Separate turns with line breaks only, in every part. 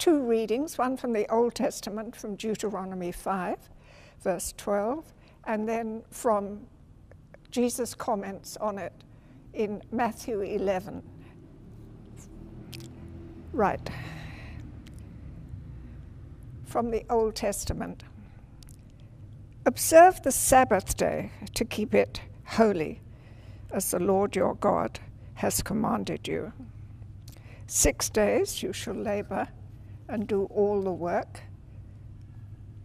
two readings one from the Old Testament, from Deuteronomy 5, verse 12, and then from Jesus' comments on it in Matthew 11. Right. From the Old Testament. Observe the Sabbath day to keep it holy, as the Lord your God has commanded you. Six days you shall labor and do all the work,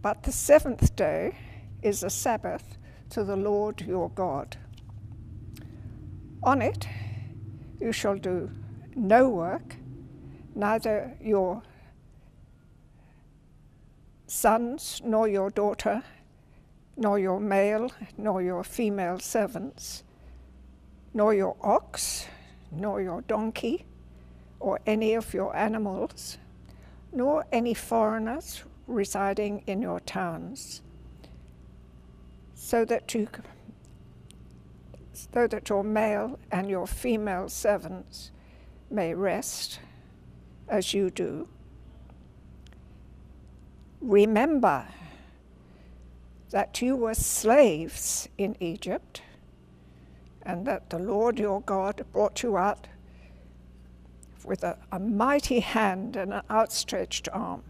but the seventh day is a Sabbath to the Lord your God. On it you shall do no work, neither your sons, nor your daughter, nor your male, nor your female servants, nor your ox, nor your donkey, or any of your animals, nor any foreigners residing in your towns, so that you so that your male and your female servants may rest as you do. Remember that you were slaves in Egypt and that the Lord your God brought you out with a, a mighty hand and an outstretched arm.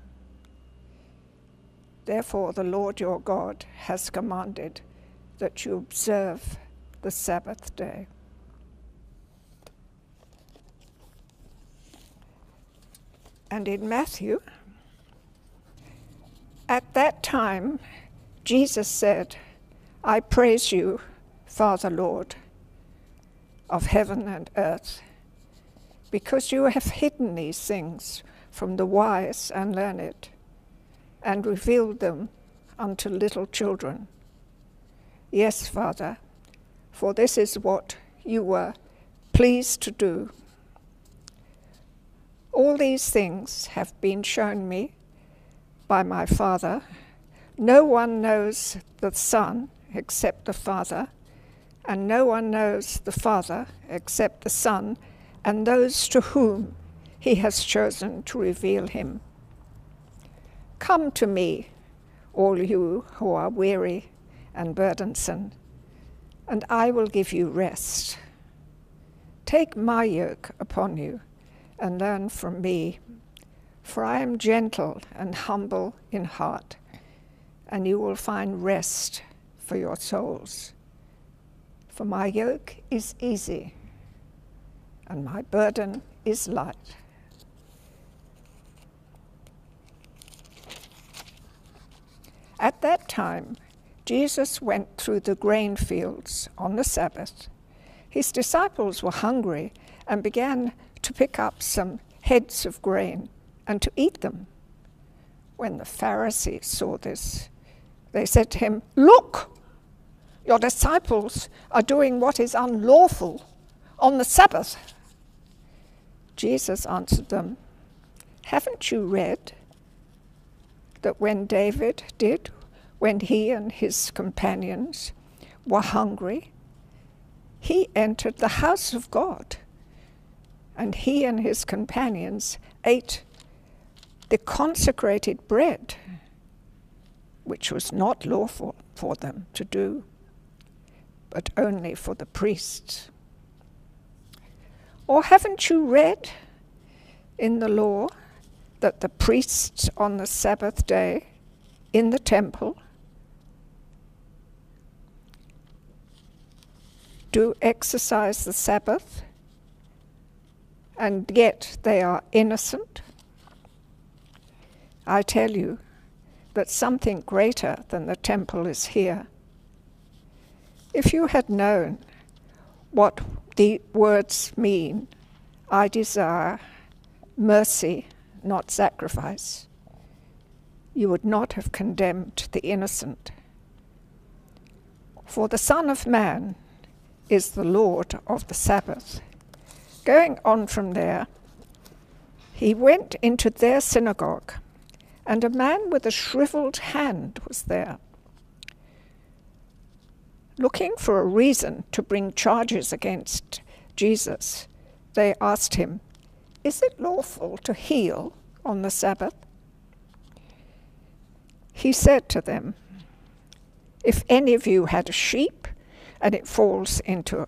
Therefore, the Lord your God has commanded that you observe the Sabbath day. And in Matthew, at that time, Jesus said, I praise you, Father Lord of heaven and earth, because you have hidden these things from the wise and learned, and revealed them unto little children. Yes, Father, for this is what you were pleased to do. All these things have been shown me by my Father. No one knows the Son except the Father, and no one knows the Father except the Son, and those to whom he has chosen to reveal him. Come to me, all you who are weary and burdensome and I will give you rest. Take my yoke upon you and learn from me, for I am gentle and humble in heart, and you will find rest for your souls. For my yoke is easy, and my burden is light. At that time, Jesus went through the grain fields on the Sabbath. His disciples were hungry and began to pick up some heads of grain and to eat them. When the Pharisees saw this, they said to him, Look, your disciples are doing what is unlawful on the Sabbath. Jesus answered them, Haven't you read that when David did when he and his companions were hungry, he entered the house of God and he and his companions ate the consecrated bread, which was not lawful for them to do, but only for the priests. Or haven't you read in the law that the priests on the Sabbath day in the temple do exercise the Sabbath, and yet they are innocent, I tell you that something greater than the temple is here. If you had known what the words mean, I desire mercy, not sacrifice, you would not have condemned the innocent. For the Son of Man is the Lord of the Sabbath. Going on from there, he went into their synagogue, and a man with a shriveled hand was there. Looking for a reason to bring charges against Jesus, they asked him, Is it lawful to heal on the Sabbath? He said to them, If any of you had a sheep and it falls into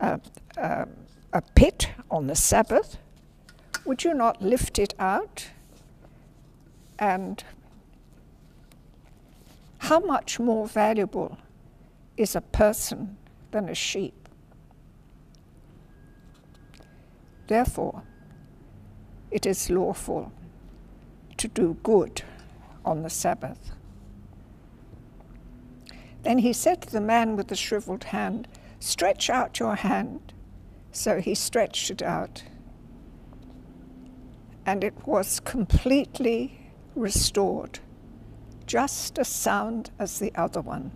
a, a, a pit on the Sabbath, would you not lift it out? And how much more valuable is a person than a sheep? Therefore, it is lawful to do good on the Sabbath. Then he said to the man with the shriveled hand, Stretch out your hand. So he stretched it out, and it was completely restored, just as sound as the other one.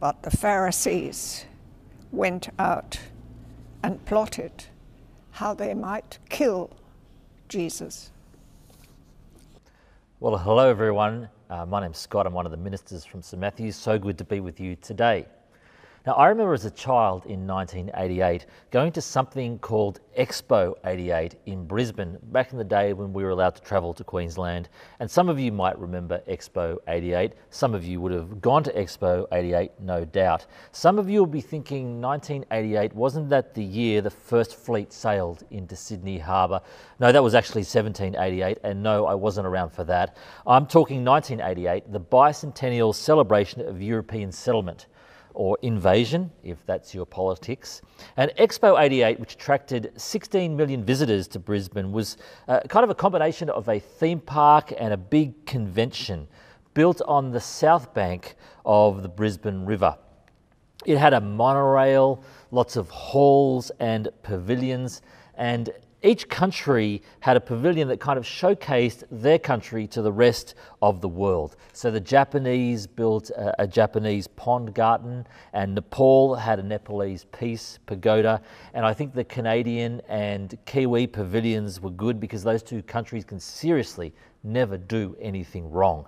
But the Pharisees went out and plotted how they might kill Jesus.
Well, hello everyone. Uh, my name's Scott. I'm one of the ministers from St Matthews. So good to be with you today. Now, I remember as a child in 1988 going to something called Expo 88 in Brisbane back in the day when we were allowed to travel to Queensland. And some of you might remember Expo 88. Some of you would have gone to Expo 88, no doubt. Some of you will be thinking 1988, wasn't that the year the first fleet sailed into Sydney Harbour? No, that was actually 1788, and no, I wasn't around for that. I'm talking 1988, the bicentennial celebration of European settlement or invasion, if that's your politics. And Expo 88, which attracted 16 million visitors to Brisbane, was uh, kind of a combination of a theme park and a big convention built on the south bank of the Brisbane River. It had a monorail, lots of halls and pavilions, and each country had a pavilion that kind of showcased their country to the rest of the world. So the Japanese built a, a, Japanese pond garden, and Nepal had a Nepalese peace pagoda. And I think the Canadian and Kiwi pavilions were good because those two countries can seriously never do anything wrong.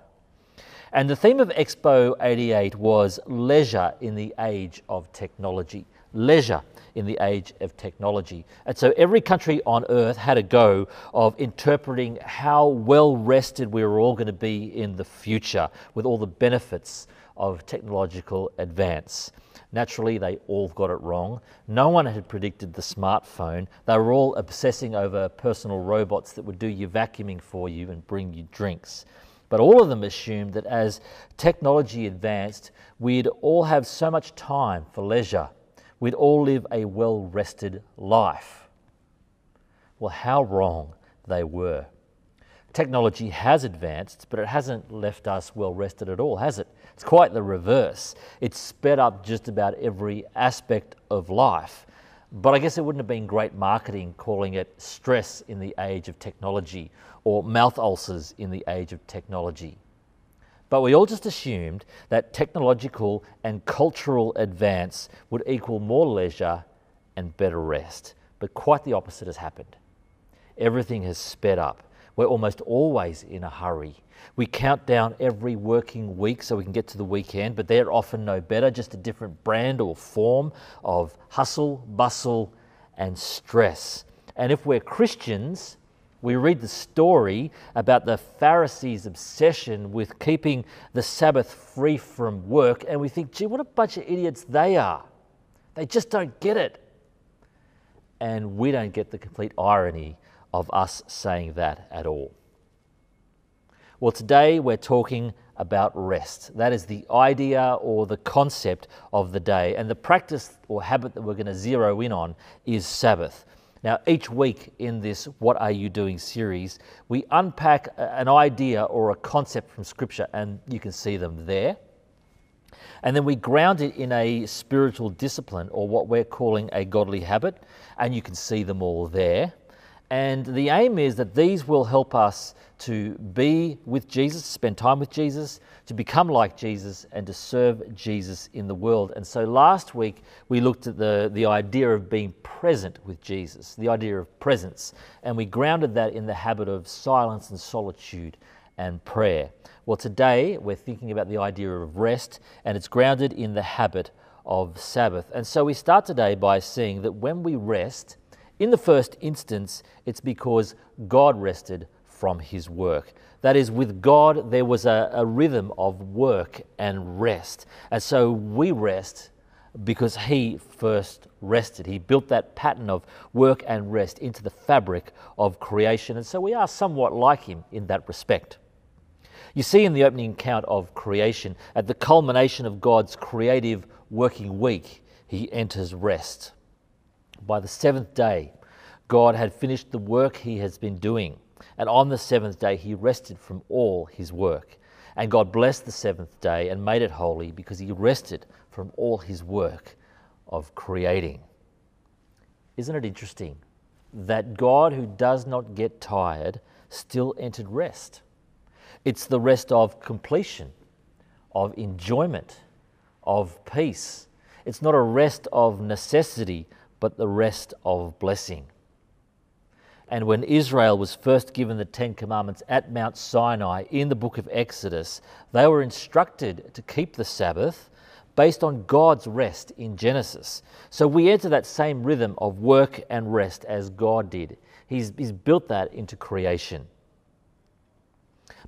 And the theme of Expo 88 was leisure in the age of technology. Leisure in the age of technology. And so every country on earth had a go of interpreting how well rested we were all going to be in the future with all the benefits of technological advance. Naturally, they all got it wrong. No one had predicted the smartphone. They were all obsessing over personal robots that would do your vacuuming for you and bring you drinks. But all of them assumed that as technology advanced, we'd all have so much time for leisure we'd all live a well rested life. Well, how wrong they were. Technology has advanced, but it hasn't left us well rested at all, has it? It's quite the reverse. It's sped up just about every aspect of life. But I guess it wouldn't have been great marketing calling it stress in the age of technology or mouth ulcers in the age of technology. But we all just assumed that technological and cultural advance would equal more leisure and better rest. But quite the opposite has happened. Everything has sped up. We're almost always in a hurry. We count down every working week so we can get to the weekend, but they're often no better, just a different brand or form of hustle, bustle, and stress. And if we're Christians, we read the story about the Pharisees' obsession with keeping the Sabbath free from work, and we think, gee, what a bunch of idiots they are. They just don't get it. And we don't get the complete irony of us saying that at all. Well, today we're talking about rest. That is the idea or the concept of the day. And the practice or habit that we're going to zero in on is Sabbath. Now, each week in this What Are You Doing series, we unpack an idea or a concept from Scripture, and you can see them there. And then we ground it in a spiritual discipline or what we're calling a godly habit, and you can see them all there. And the aim is that these will help us to be with Jesus, spend time with Jesus, to become like Jesus, and to serve Jesus in the world. And so last week we looked at the, the idea of being present with Jesus, the idea of presence, and we grounded that in the habit of silence and solitude and prayer. Well, today we're thinking about the idea of rest, and it's grounded in the habit of Sabbath. And so we start today by seeing that when we rest, In the first instance, it's because God rested from his work. That is, with God, there was a, a rhythm of work and rest. And so we rest because he first rested. He built that pattern of work and rest into the fabric of creation. And so we are somewhat like him in that respect. You see in the opening account of creation, at the culmination of God's creative working week, he enters rest. By the seventh day, God had finished the work he has been doing. And on the seventh day, he rested from all his work. And God blessed the seventh day and made it holy because he rested from all his work of creating. Isn't it interesting that God, who does not get tired, still entered rest? It's the rest of completion, of enjoyment, of peace. It's not a rest of necessity, but the rest of blessing. And when Israel was first given the Ten Commandments at Mount Sinai in the book of Exodus, they were instructed to keep the Sabbath based on God's rest in Genesis. So we enter that same rhythm of work and rest as God did. He's, he's built that into creation.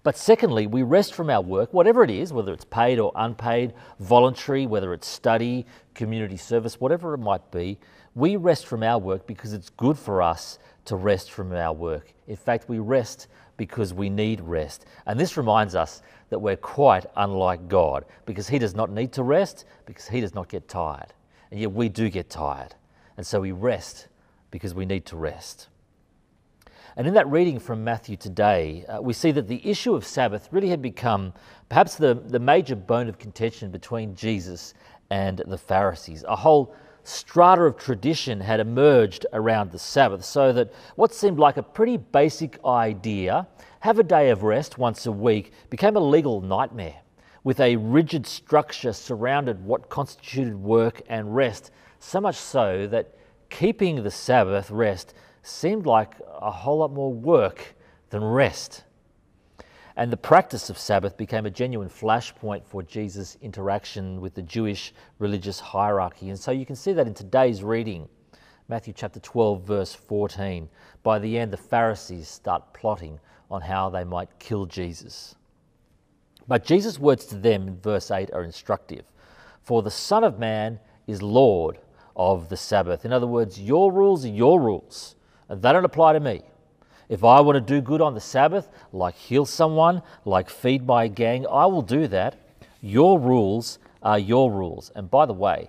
But secondly, we rest from our work, whatever it is, whether it's paid or unpaid, voluntary, whether it's study, community service, whatever it might be, we rest from our work because it's good for us to rest from our work. In fact, we rest because we need rest. And this reminds us that we're quite unlike God because He does not need to rest because He does not get tired. And yet we do get tired. And so we rest because we need to rest. And in that reading from Matthew today, uh, we see that the issue of Sabbath really had become perhaps the, the major bone of contention between Jesus and the Pharisees. A whole strata of tradition had emerged around the Sabbath, so that what seemed like a pretty basic idea, have a day of rest once a week, became a legal nightmare, with a rigid structure surrounded what constituted work and rest, so much so that keeping the Sabbath rest seemed like a whole lot more work than rest. And the practice of Sabbath became a genuine flashpoint for Jesus' interaction with the Jewish religious hierarchy. And so you can see that in today's reading, Matthew chapter 12, verse 14. By the end, the Pharisees start plotting on how they might kill Jesus. But Jesus' words to them in verse 8 are instructive. For the Son of Man is Lord of the Sabbath. In other words, your rules are your rules, and they don't apply to me. If I want to do good on the Sabbath, like heal someone, like feed my gang, I will do that. Your rules are your rules. And by the way,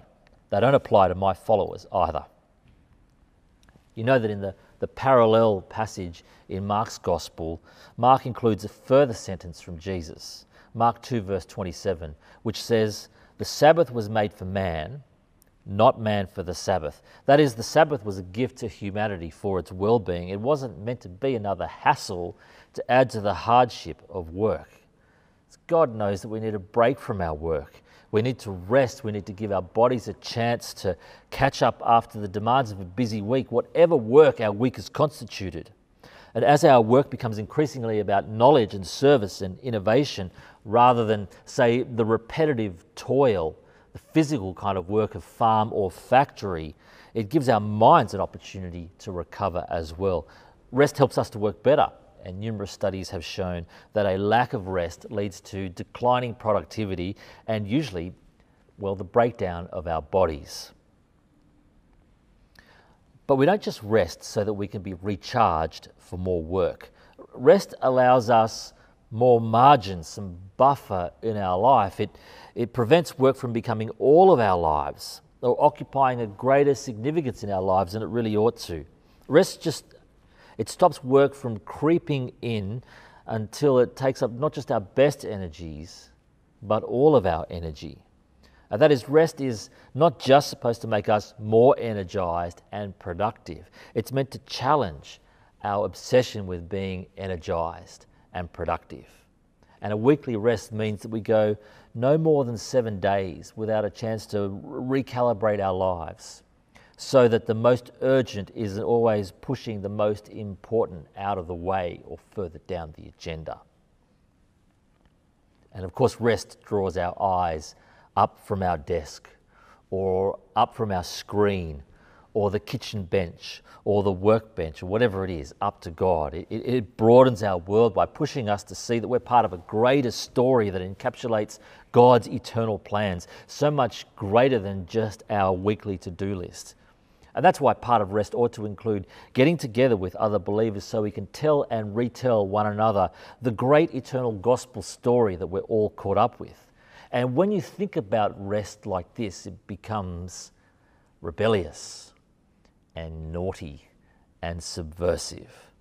they don't apply to my followers either. You know that in the, the parallel passage in Mark's Gospel, Mark includes a further sentence from Jesus, Mark 2, verse 27, which says, The Sabbath was made for man not man for the Sabbath. That is, the Sabbath was a gift to humanity for its well being. It wasn't meant to be another hassle to add to the hardship of work. God knows that we need a break from our work. We need to rest. We need to give our bodies a chance to catch up after the demands of a busy week, whatever work our week is constituted. And as our work becomes increasingly about knowledge and service and innovation, rather than, say, the repetitive toil the physical kind of work of farm or factory, it gives our minds an opportunity to recover as well. Rest helps us to work better, and numerous studies have shown that a lack of rest leads to declining productivity and usually, well, the breakdown of our bodies. But we don't just rest so that we can be recharged for more work. Rest allows us more margin, some buffer in our life. It, it prevents work from becoming all of our lives or occupying a greater significance in our lives than it really ought to. Rest just, it stops work from creeping in until it takes up not just our best energies, but all of our energy. And that is, rest is not just supposed to make us more energized and productive, it's meant to challenge our obsession with being energized and productive. And a weekly rest means that we go no more than seven days without a chance to recalibrate our lives so that the most urgent isn't always pushing the most important out of the way or further down the agenda. And of course, rest draws our eyes up from our desk or up from our screen or the kitchen bench or the workbench or whatever it is up to God. It, it, broadens our world by pushing us to see that we're part of a greater story that encapsulates God's eternal plans, so much greater than just our weekly to do list. And that's why part of rest ought to include getting together with other believers so we can tell and retell one another the great eternal gospel story that we're all caught up with. And when you think about rest like this, it becomes rebellious and naughty and subversive.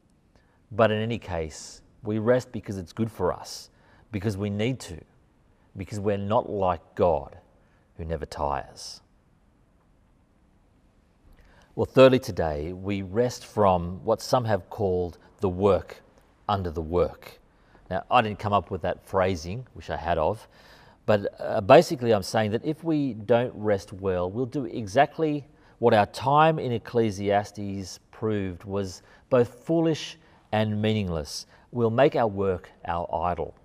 But in any case, we rest because it's good for us, because we need to, because we're not like God who never tires. Well, thirdly, today, we rest from what some have called the work under the work. Now, I didn't come up with that phrasing, which I had of, but uh, basically, I'm saying that if we don't rest well, we'll do exactly what our time in Ecclesiastes proved was both foolish and meaningless. We'll make our work our idol.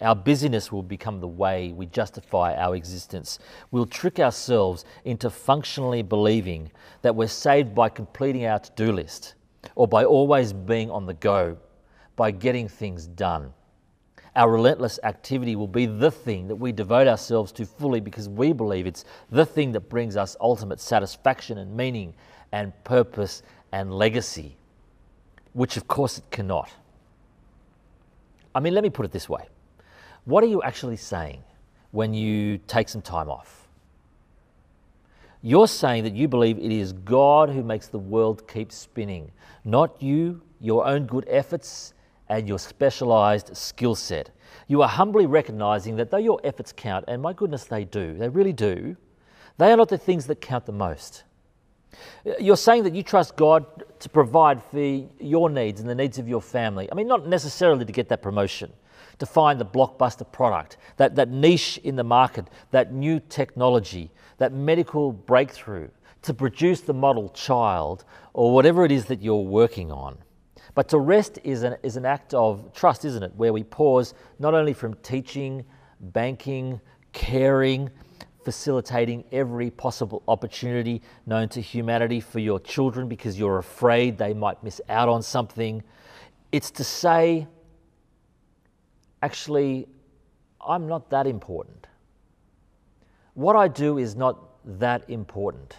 Our busyness will become the way we justify our existence. We'll trick ourselves into functionally believing that we're saved by completing our to do list or by always being on the go, by getting things done. Our relentless activity will be the thing that we devote ourselves to fully because we believe it's the thing that brings us ultimate satisfaction and meaning and purpose and legacy, which of course it cannot. I mean, let me put it this way What are you actually saying when you take some time off? You're saying that you believe it is God who makes the world keep spinning, not you, your own good efforts, and your specialized skill set. You are humbly recognizing that though your efforts count, and my goodness, they do, they really do, they are not the things that count the most. You're saying that you trust God to provide for your needs and the needs of your family. I mean, not necessarily to get that promotion, to find the blockbuster product, that, that niche in the market, that new technology, that medical breakthrough, to produce the model child, or whatever it is that you're working on. But to rest is an, is an act of trust, isn't it? Where we pause not only from teaching, banking, caring, facilitating every possible opportunity known to humanity for your children because you're afraid they might miss out on something. It's to say, actually, I'm not that important. What I do is not that important.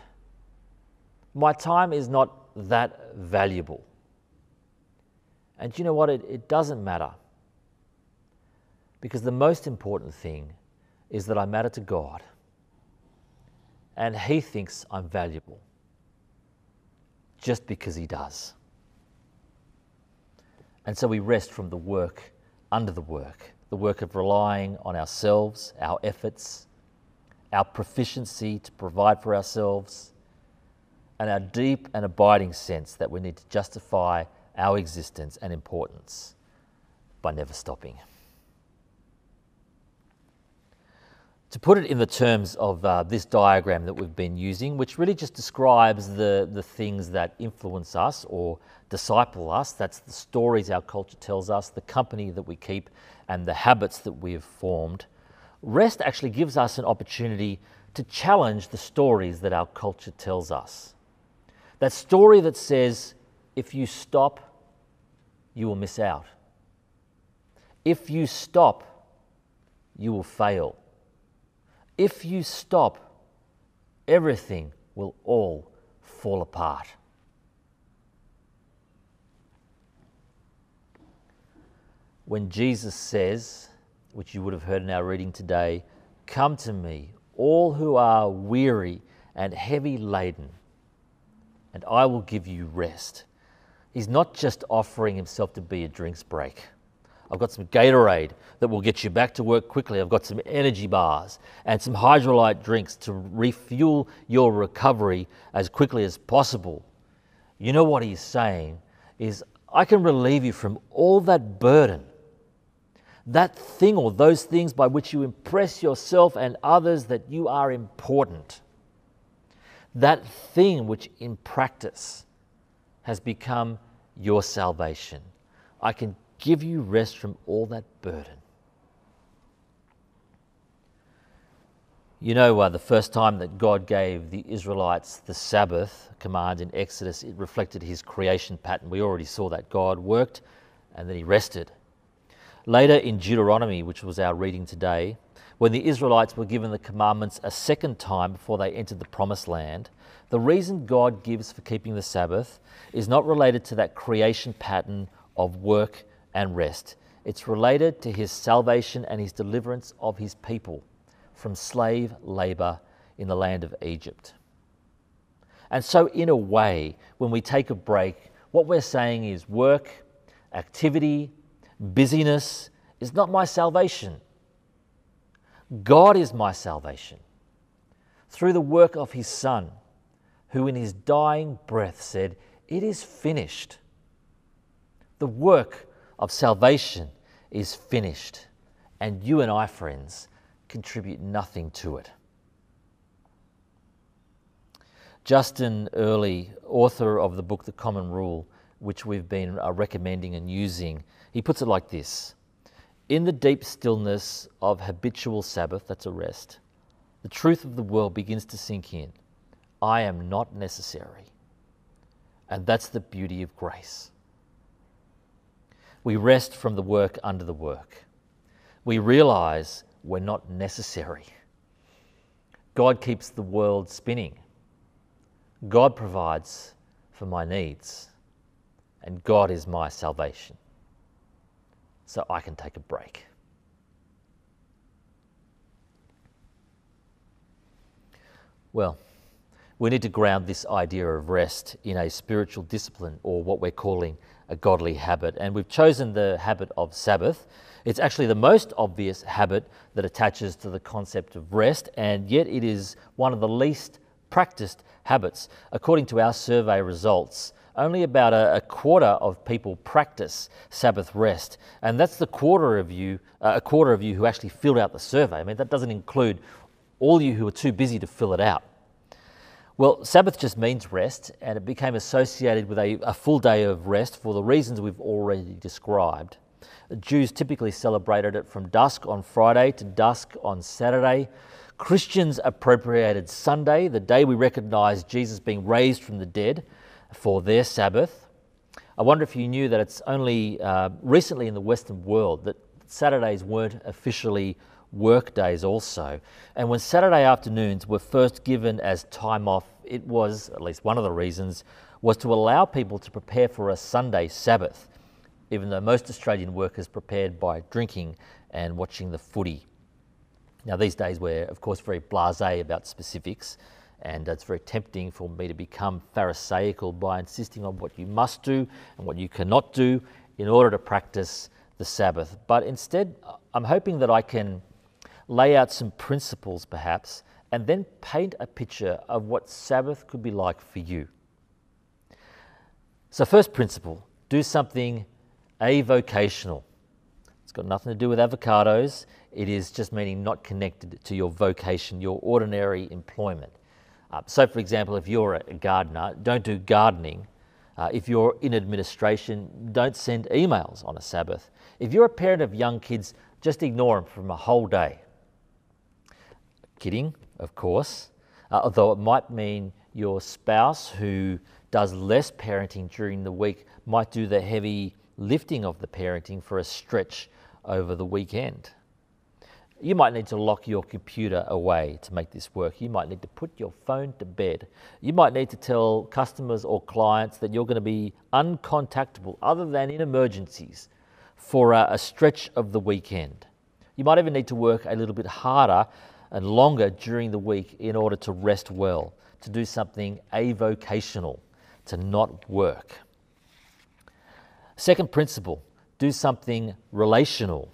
My time is not that valuable. And you know what? It, it doesn't matter. Because the most important thing is that I matter to God. And He thinks I'm valuable just because He does. And so we rest from the work under the work, the work of relying on ourselves, our efforts, our proficiency to provide for ourselves, and our deep and abiding sense that we need to justify our existence and importance by never stopping. To put it in the terms of uh, this diagram that we've been using, which really just describes the, the things that influence us or disciple us, that's the stories our culture tells us, the company that we keep, and the habits that we have formed. Rest actually gives us an opportunity to challenge the stories that our culture tells us. That story that says, if you stop, you will miss out. If you stop, you will fail. If you stop, everything will all fall apart. When Jesus says, which you would have heard in our reading today, Come to me, all who are weary and heavy laden, and I will give you rest. He's not just offering himself to be a drinks break. I've got some Gatorade that will get you back to work quickly. I've got some energy bars and some Hydralyte drinks to refuel your recovery as quickly as possible. You know what he's saying is, I can relieve you from all that burden, that thing or those things by which you impress yourself and others that you are important. That thing which in practice has become your salvation. I can give you rest from all that burden. You know, uh, the first time that God gave the Israelites the Sabbath command in Exodus, it reflected his creation pattern. We already saw that God worked and then he rested. Later in Deuteronomy, which was our reading today, when the Israelites were given the commandments a second time before they entered the promised land, the reason God gives for keeping the Sabbath is not related to that creation pattern of work and rest. It's related to his salvation and his deliverance of his people from slave labor in the land of Egypt. And so, in a way, when we take a break, what we're saying is work, activity, busyness is not my salvation. God is my salvation. Through the work of His Son, who in His dying breath said, It is finished. The work of salvation is finished. And you and I, friends, contribute nothing to it. Justin Earley, author of the book The Common Rule, which we've been uh, recommending and using, he puts it like this In the deep stillness of habitual Sabbath, that's a rest, the truth of the world begins to sink in. I am not necessary. And that's the beauty of grace. We rest from the work under the work. We realize we're not necessary. God keeps the world spinning. God provides for my needs. And God is my salvation. So I can take a break. Well, we need to ground this idea of rest in a spiritual discipline or what we're calling a godly habit. And we've chosen the habit of Sabbath it's actually the most obvious habit that attaches to the concept of rest, and yet it is one of the least practiced habits. According to our survey results, only about a, a quarter of people practice Sabbath rest, and that's the quarter of you, uh, a quarter of you who actually filled out the survey. I mean, that doesn't include all you who are too busy to fill it out. Well, Sabbath just means rest, and it became associated with a, a full day of rest for the reasons we've already described. Jews typically celebrated it from dusk on Friday to dusk on Saturday. Christians appropriated Sunday, the day we recognize Jesus being raised from the dead, for their Sabbath. I wonder if you knew that it's only uh, recently in the Western world that Saturdays weren't officially work days, also. And when Saturday afternoons were first given as time off, it was, at least one of the reasons, was to allow people to prepare for a Sunday Sabbath even though most Australian workers prepared by drinking and watching the footy. Now, these days we're, of course, very blase about specifics, and it's very tempting for me to become Pharisaical by insisting on what you must do and what you cannot do in order to practice the Sabbath. But instead, I'm hoping that I can lay out some principles, perhaps, and then paint a picture of what Sabbath could be like for you. So, first principle do something avocational. It's got nothing to do with avocados. It is just meaning not connected to your vocation, your ordinary employment. Uh, so, for example, if you're a gardener, don't do gardening. Uh, if you're in administration, don't send emails on a Sabbath. If you're a parent of young kids, just ignore them from a whole day. Kidding, of course, uh, although it might mean your spouse who does less parenting during the week might do the heavy lifting of the parenting for a stretch over the weekend. You might need to lock your computer away to make this work. You might need to put your phone to bed. You might need to tell customers or clients that you're going to be uncontactable other than in emergencies for a, a stretch of the weekend. You might even need to work a little bit harder and longer during the week in order to rest well, to do something avocational, to not work. Second principle do something relational.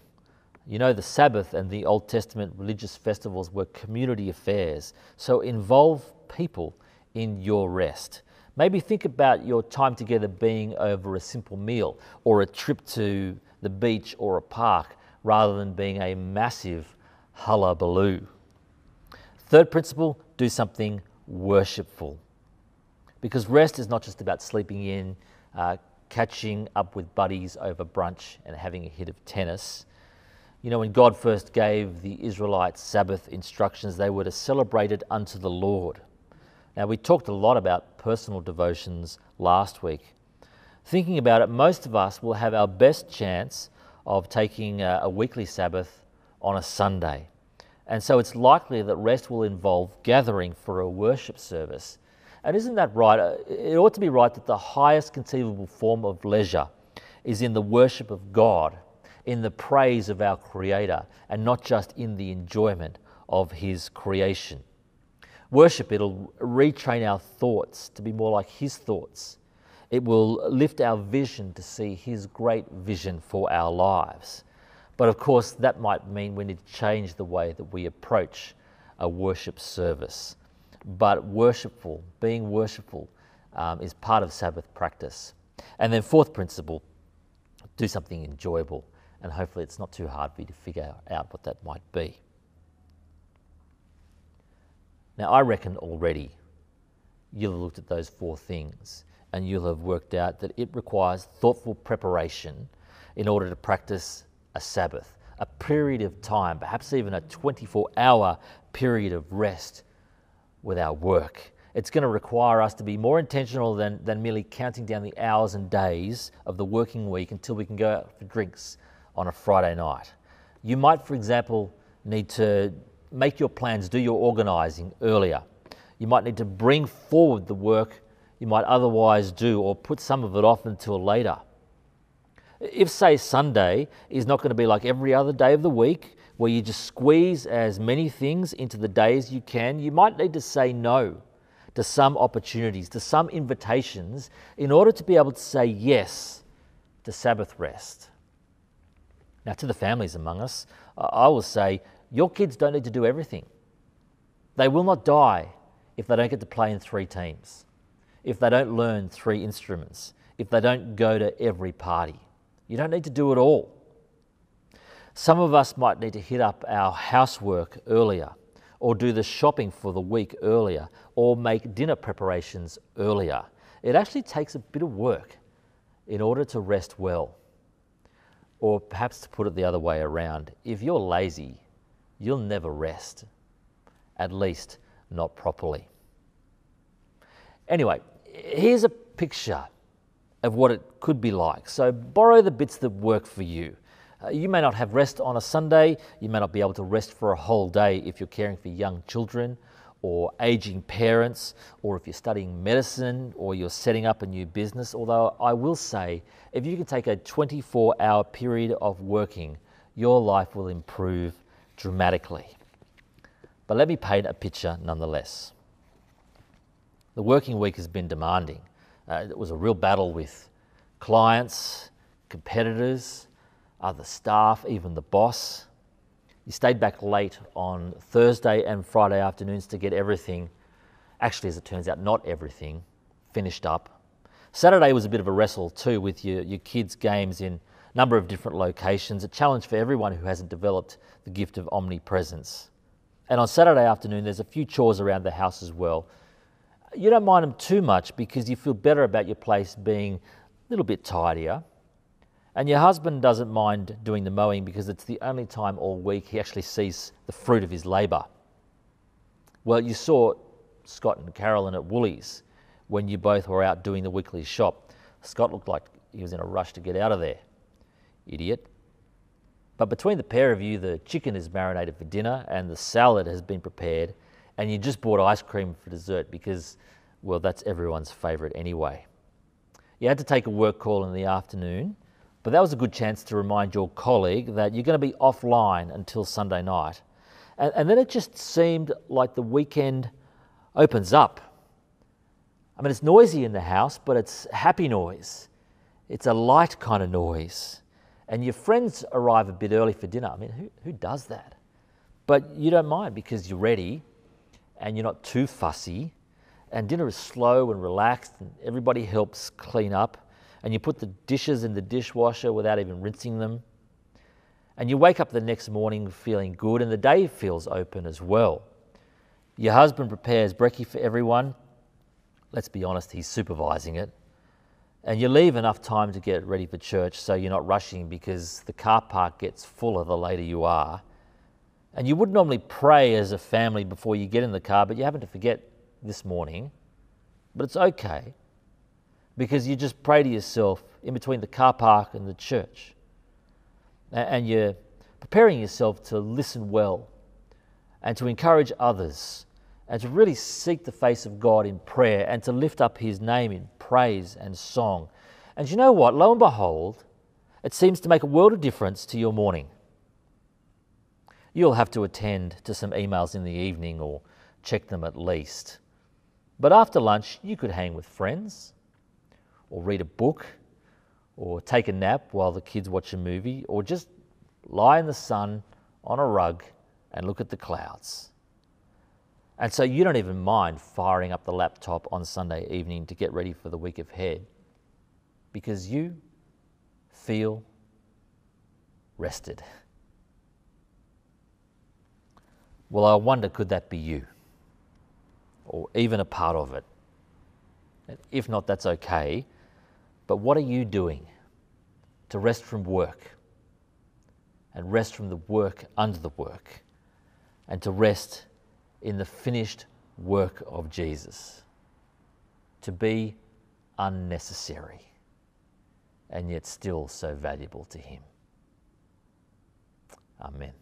You know, the Sabbath and the Old Testament religious festivals were community affairs, so involve people in your rest. Maybe think about your time together being over a simple meal or a trip to the beach or a park rather than being a massive hullabaloo. Third principle do something worshipful. Because rest is not just about sleeping in, uh, catching up with buddies over brunch and having a hit of tennis. You know, when God first gave the Israelites Sabbath instructions, they were to celebrate it unto the Lord. Now, we talked a lot about personal devotions last week. Thinking about it, most of us will have our best chance of taking a, a weekly Sabbath on a Sunday. And so it's likely that rest will involve gathering for a worship service. And isn't that right? Uh, it ought to be right that the highest conceivable form of leisure is in the worship of God, in the praise of our Creator, and not just in the enjoyment of His creation. Worship, it'll retrain our thoughts to be more like His thoughts. It will lift our vision to see His great vision for our lives. But of course, that might mean we need to change the way that we approach a worship service. But worshipful, being worshipful, um, is part of Sabbath practice. And then, fourth principle do something enjoyable. And hopefully, it's not too hard for you to figure out what that might be. Now, I reckon already you'll have looked at those four things and you'll have worked out that it requires thoughtful preparation in order to practice a Sabbath, a period of time, perhaps even a 24 hour period of rest with our work. It's going to require us to be more intentional than, than merely counting down the hours and days of the working week until we can go out for drinks on a Friday night. You might, for example, need to make your plans, do your organising earlier. You might need to bring forward the work you might otherwise do or put some of it off until later. If, say, Sunday is not going to be like every other day of the week, where you just squeeze as many things into the days you can, you might need to say no to some opportunities, to some invitations, in order to be able to say yes to Sabbath rest. Now, to the families among us, I will say your kids don't need to do everything. They will not die if they don't get to play in three teams, if they don't learn three instruments, if they don't go to every party. You don't need to do it all. Some of us might need to hit up our housework earlier, or do the shopping for the week earlier, or make dinner preparations earlier. It actually takes a bit of work in order to rest well. Or perhaps to put it the other way around, if you're lazy, you'll never rest, at least not properly. Anyway, here's a picture of what it could be like. So borrow the bits that work for you. Uh, you may not have rest on a Sunday, you may not be able to rest for a whole day if you're caring for young children or aging parents, or if you're studying medicine or you're setting up a new business. Although I will say, if you can take a 24 hour period of working, your life will improve dramatically. But let me paint a picture nonetheless. The working week has been demanding. Uh, it was a real battle with clients, competitors, other staff, even the boss. You stayed back late on Thursday and Friday afternoons to get everything, actually, as it turns out, not everything, finished up. Saturday was a bit of a wrestle too with your, your kids' games in a number of different locations, a challenge for everyone who hasn't developed the gift of omnipresence. And on Saturday afternoon, there's a few chores around the house as well you don't mind them too much because you feel better about your place being a little bit tidier. And your husband doesn't mind doing the mowing because it's the only time all week he actually sees the fruit of his labour. Well, you saw Scott and Carolyn at Woolies when you both were out doing the weekly shop. Scott looked like he was in a rush to get out of there. Idiot. But between the pair of you, the chicken is marinated for dinner and the salad has been prepared and you just bought ice cream for dessert because, well, that's everyone's favourite anyway. You had to take a work call in the afternoon, but that was a good chance to remind your colleague that you're going to be offline until Sunday night. And, and then it just seemed like the weekend opens up. I mean, it's noisy in the house, but it's happy noise. It's a light kind of noise. And your friends arrive a bit early for dinner. I mean, who, who does that? But you don't mind because you're ready and you're not too fussy. And dinner is slow and relaxed, and everybody helps clean up. And you put the dishes in the dishwasher without even rinsing them. And you wake up the next morning feeling good, and the day feels open as well. Your husband prepares brekkie for everyone. Let's be honest, he's supervising it. And you leave enough time to get ready for church so you're not rushing because the car park gets fuller the later you are. And you would normally pray as a family before you get in the car, but you happen to forget this morning. But it's okay because you just pray to yourself in between the car park and the church. And you're preparing yourself to listen well and to encourage others and to really seek the face of God in prayer and to lift up His name in praise and song. And you know what? Lo and behold, it seems to make a world of difference to your morning. You'll have to attend to some emails in the evening or check them at least. But after lunch, you could hang with friends, or read a book, or take a nap while the kids watch a movie, or just lie in the sun on a rug and look at the clouds. And so you don't even mind firing up the laptop on Sunday evening to get ready for the week ahead because you feel rested. Well, I wonder could that be you? Or even a part of it? If not, that's okay. But what are you doing to rest from work and rest from the work under the work and to rest in the finished work of Jesus? To be unnecessary and yet still so valuable to Him. Amen.